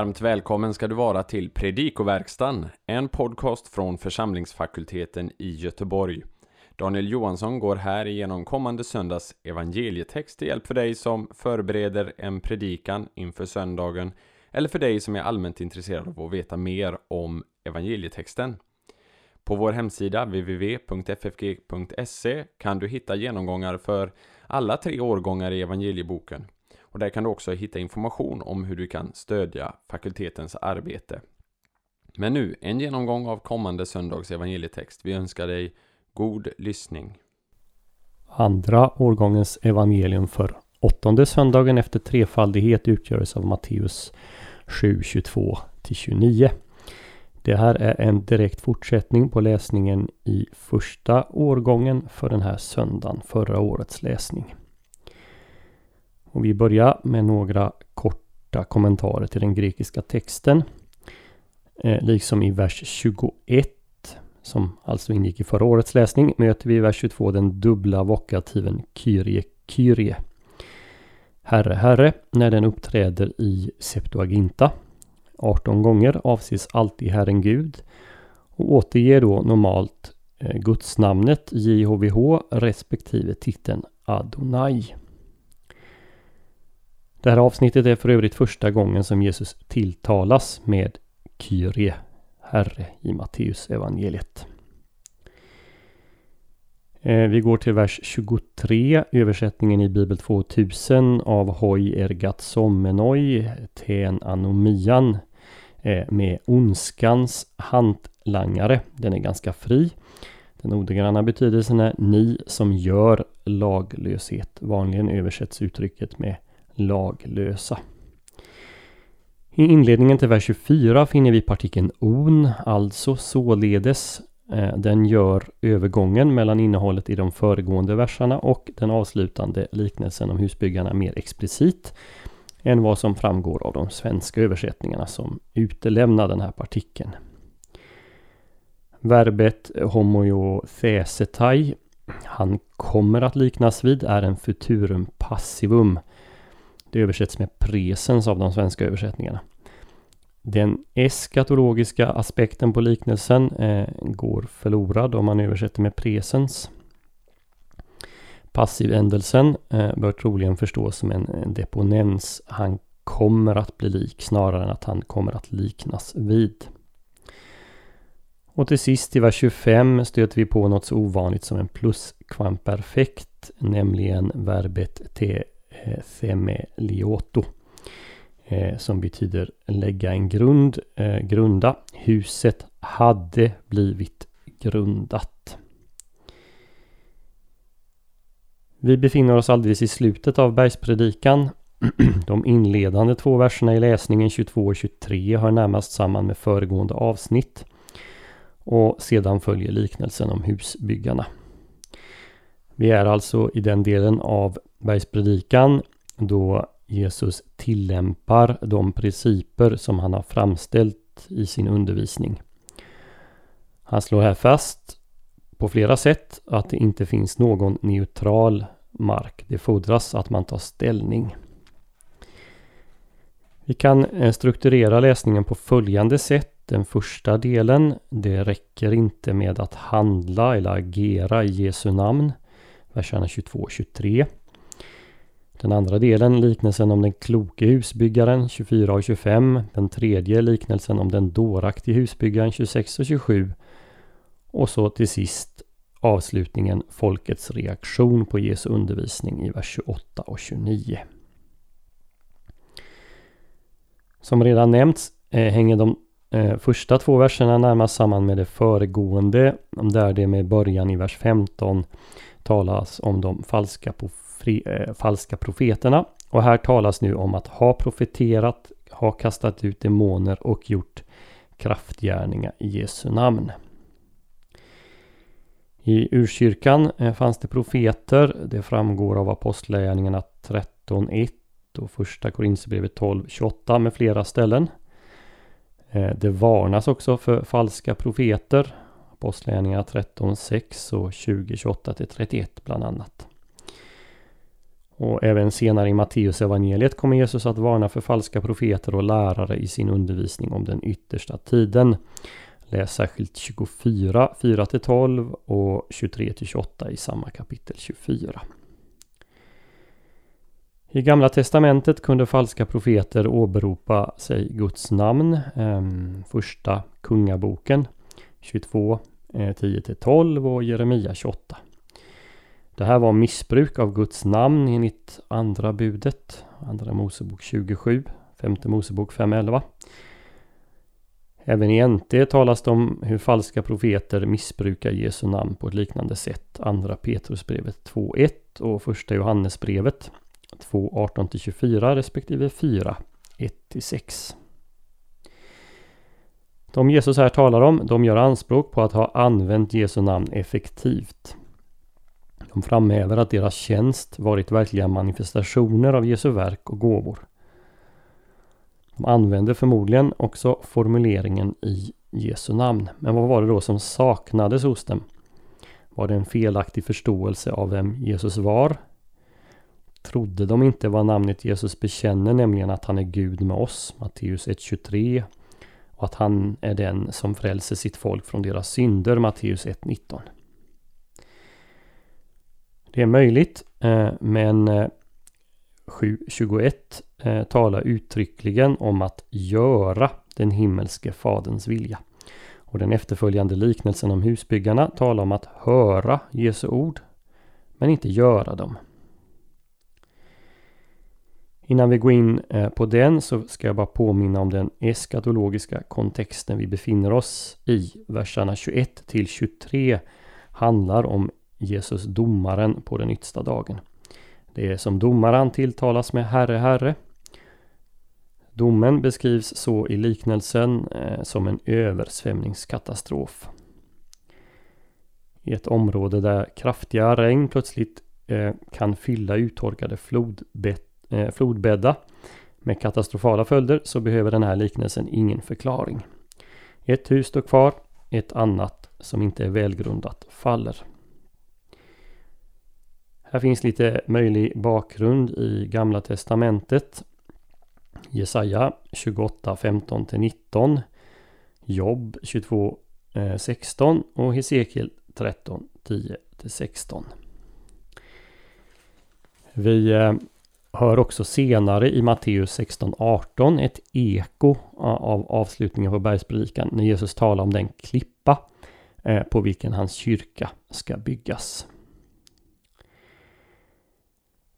Varmt välkommen ska du vara till Predikoverkstan, en podcast från församlingsfakulteten i Göteborg. Daniel Johansson går här igenom kommande söndags evangelietext till hjälp för dig som förbereder en predikan inför söndagen eller för dig som är allmänt intresserad av att veta mer om evangelietexten. På vår hemsida www.ffg.se kan du hitta genomgångar för alla tre årgångar i evangelieboken. Och där kan du också hitta information om hur du kan stödja fakultetens arbete. Men nu, en genomgång av kommande söndags evangelietext. Vi önskar dig god lyssning. Andra årgångens evangelium för åttonde söndagen efter trefaldighet utgörs av Matteus 7, 22 29. Det här är en direkt fortsättning på läsningen i första årgången för den här söndagen, förra årets läsning. Och vi börjar med några korta kommentarer till den grekiska texten. Eh, liksom i vers 21, som alltså ingick i förra årets läsning, möter vi i vers 22 den dubbla vokativen Kyrie Kyrie. Herre, Herre, när den uppträder i Septuaginta 18 gånger avses alltid Herren Gud och återger då normalt eh, gudsnamnet JHVH respektive titeln Adonai. Det här avsnittet är för övrigt första gången som Jesus tilltalas med Kyrie, Herre, i Matteus evangeliet. Eh, vi går till vers 23, översättningen i Bibel 2000 av Hoi Ergat Sommenoi, Ten Anomian eh, med ondskans hantlangare. Den är ganska fri. Den ordagranna betydelsen är ni som gör laglöshet. Vanligen översätts uttrycket med laglösa. I inledningen till vers 24 finner vi partikeln on, alltså således. Eh, den gör övergången mellan innehållet i de föregående verserna och den avslutande liknelsen om husbyggarna mer explicit än vad som framgår av de svenska översättningarna som utelämnar den här partikeln. Verbet homoiothesetai, han kommer att liknas vid, är en futurum passivum det översätts med presens av de svenska översättningarna. Den eskatologiska aspekten på liknelsen eh, går förlorad om man översätter med presens. Passivändelsen eh, bör troligen förstås som en, en deponens. Han kommer att bli lik snarare än att han kommer att liknas vid. Och till sist i vers 25 stöter vi på något så ovanligt som en pluskvamperfekt, nämligen verbet te Eh, Semelioto. Eh, som betyder lägga en grund, eh, grunda. Huset hade blivit grundat. Vi befinner oss alldeles i slutet av bergspredikan. De inledande två verserna i läsningen 22 och 23 hör närmast samman med föregående avsnitt. Och sedan följer liknelsen om husbyggarna. Vi är alltså i den delen av bergspredikan då Jesus tillämpar de principer som han har framställt i sin undervisning. Han slår här fast på flera sätt att det inte finns någon neutral mark. Det fordras att man tar ställning. Vi kan eh, strukturera läsningen på följande sätt. Den första delen, det räcker inte med att handla eller agera i Jesu namn. Verserna 22 och 23. Den andra delen, liknelsen om den kloke husbyggaren 24 och 25. Den tredje liknelsen om den dåraktige husbyggaren 26 och 27. Och så till sist avslutningen folkets reaktion på Jesu undervisning i vers 28 och 29. Som redan nämnts eh, hänger de eh, första två verserna närmast samman med det föregående där det med början i vers 15 talas om de falska fri, eh, falska profeterna. Och här talas nu om att ha profeterat, ha kastat ut demoner och gjort kraftgärningar i Jesu namn. I urkyrkan eh, fanns det profeter. Det framgår av Apostlagärningarna 13.1 och första Korinthierbrevet 12.28 med flera ställen. Eh, det varnas också för falska profeter. Apostlagärningarna 13.6 och 20.28 till 31 bland annat. Och även senare i Matteus evangeliet kommer Jesus att varna för falska profeter och lärare i sin undervisning om den yttersta tiden. Läs särskilt 24, 4-12 och 23-28 i samma kapitel 24. I Gamla Testamentet kunde falska profeter åberopa sig Guds namn. Ehm, första Kungaboken 22, 10-12 eh, och Jeremia 28. Det här var missbruk av Guds namn enligt andra budet, andra Mosebok 27, femte Mosebok 5.11. Även i NT talas det om hur falska profeter missbrukar Jesu namn på ett liknande sätt. Andra Petrusbrevet 2.1 och första Johannesbrevet 2.18-24 respektive 4, 1-6. De Jesus här talar om, de gör anspråk på att ha använt Jesu namn effektivt. De framhäver att deras tjänst varit verkliga manifestationer av Jesu verk och gåvor. De använder förmodligen också formuleringen i Jesu namn. Men vad var det då som saknades hos dem? Var det en felaktig förståelse av vem Jesus var? Trodde de inte vad namnet Jesus bekänner, nämligen att han är Gud med oss, Matteus 1.23 och att han är den som frälser sitt folk från deras synder, Matteus 1.19. Det är möjligt, eh, men eh, 7.21 eh, talar uttryckligen om att göra den himmelske faderns vilja. Och den efterföljande liknelsen om husbyggarna talar om att höra Jesu ord, men inte göra dem. Innan vi går in eh, på den så ska jag bara påminna om den eskatologiska kontexten vi befinner oss i. Verserna 21 till 23 handlar om Jesus domaren på den yttersta dagen. Det är som domaren tilltalas med Herre, Herre. Domen beskrivs så i liknelsen eh, som en översvämningskatastrof. I ett område där kraftiga regn plötsligt eh, kan fylla uttorkade flodbett eh, med katastrofala följder så behöver den här liknelsen ingen förklaring. Ett hus står kvar, ett annat som inte är välgrundat faller. Här finns lite möjlig bakgrund i Gamla Testamentet. Jesaja 28, 15-19. Jobb 22, 16 och Hesekiel 13, 10-16. Vi eh, hör också senare i Matteus 16, 18 ett eko av avslutningen på bergspredikan när Jesus talar om den klippa eh, på vilken hans kyrka ska byggas.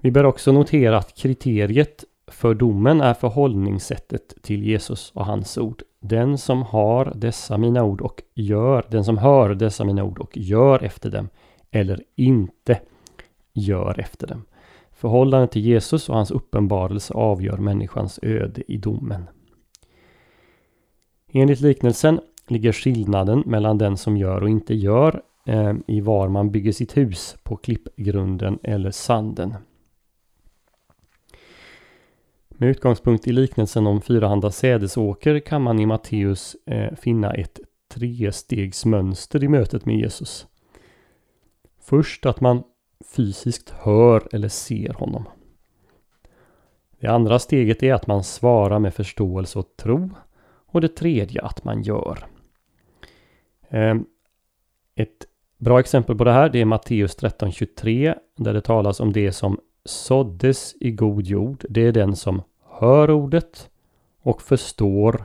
Vi bör också notera att kriteriet för domen är förhållningssättet till Jesus och hans ord. Den som har dessa mina ord och gör, den som hör dessa mina ord och gör efter dem eller inte gör efter dem. Förhållandet till Jesus och hans uppenbarelse avgör människans öde i domen. Enligt liknelsen ligger skillnaden mellan den som gör och inte gör eh, i var man bygger sitt hus, på klippgrunden eller sanden. Med utgångspunkt i liknelsen om fyrahanda sädesåker kan man i Matteus eh, finna ett trestegsmönster i mötet med Jesus. Först att man fysiskt hör eller ser honom. Det andra steget är att man svarar med förståelse och tro. Och det tredje att man gör. Ehm, ett bra exempel på det här det är Matteus 13.23 där det talas om det som såddes i god jord, det är den som hör ordet och förstår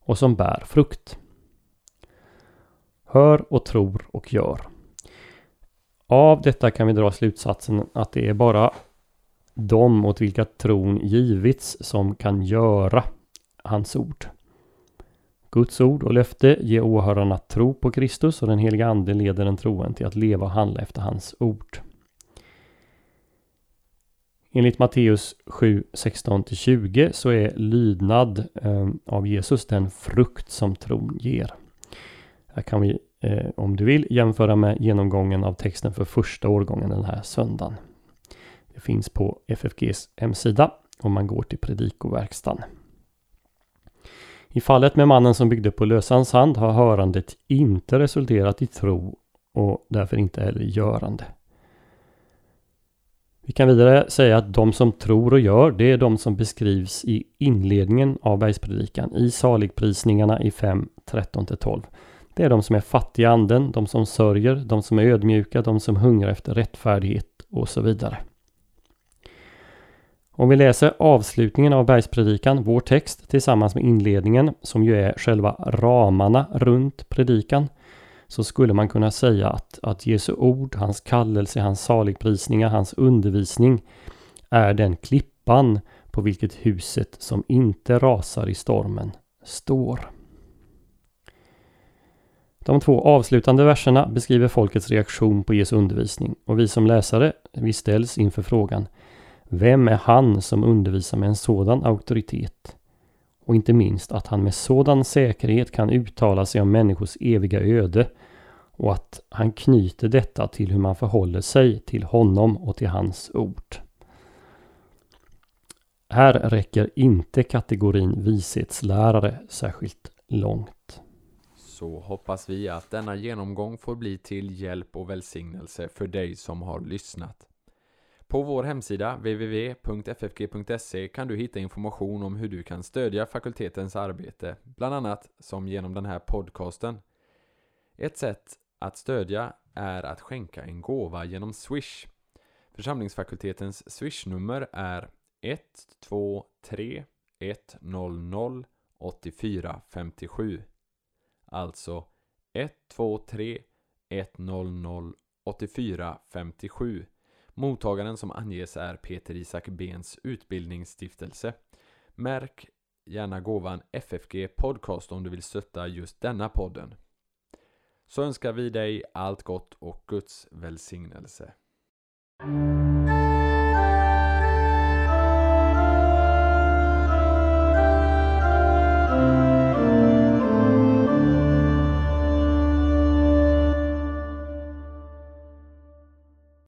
och som bär frukt. Hör och tror och gör. Av detta kan vi dra slutsatsen att det är bara de åt vilka tron givits som kan göra hans ord. Guds ord och löfte ger åhörarna tro på Kristus och den heliga Ande leder den troen till att leva och handla efter hans ord. Enligt Matteus 7, 16-20 så är lydnad eh, av Jesus den frukt som tron ger. Här kan vi, eh, om du vill, jämföra med genomgången av texten för första årgången den här söndagen. Det finns på FFGs hemsida om man går till predikoverkstan. I fallet med mannen som byggde på lösan sand har hörandet inte resulterat i tro och därför inte heller görande. Vi kan vidare säga att de som tror och gör, det är de som beskrivs i inledningen av bergspredikan i saligprisningarna i 5, 13-12. Det är de som är fattiga anden, de som sörjer, de som är ödmjuka, de som hungrar efter rättfärdighet och så vidare. Om vi läser avslutningen av bergspredikan, vår text, tillsammans med inledningen, som ju är själva ramarna runt predikan, så skulle man kunna säga att, att Jesu ord, hans kallelse, hans saligprisningar, hans undervisning är den klippan på vilket huset som inte rasar i stormen står. De två avslutande verserna beskriver folkets reaktion på Jesu undervisning och vi som läsare, vi ställs inför frågan Vem är han som undervisar med en sådan auktoritet? Och inte minst att han med sådan säkerhet kan uttala sig om människors eviga öde och att han knyter detta till hur man förhåller sig till honom och till hans ord. Här räcker inte kategorin vishetslärare särskilt långt. Så hoppas vi att denna genomgång får bli till hjälp och välsignelse för dig som har lyssnat. På vår hemsida www.ffg.se kan du hitta information om hur du kan stödja fakultetens arbete, bland annat som genom den här podcasten. Ett sätt att stödja är att skänka en gåva genom Swish. Församlingsfakultetens Swish-nummer är 123 100 8457. Alltså 123 100 8457. Mottagaren som anges är Peter Isak Bens utbildningsstiftelse. Märk gärna gåvan FFG Podcast om du vill stötta just denna podden. Så önskar vi dig allt gott och Guds välsignelse.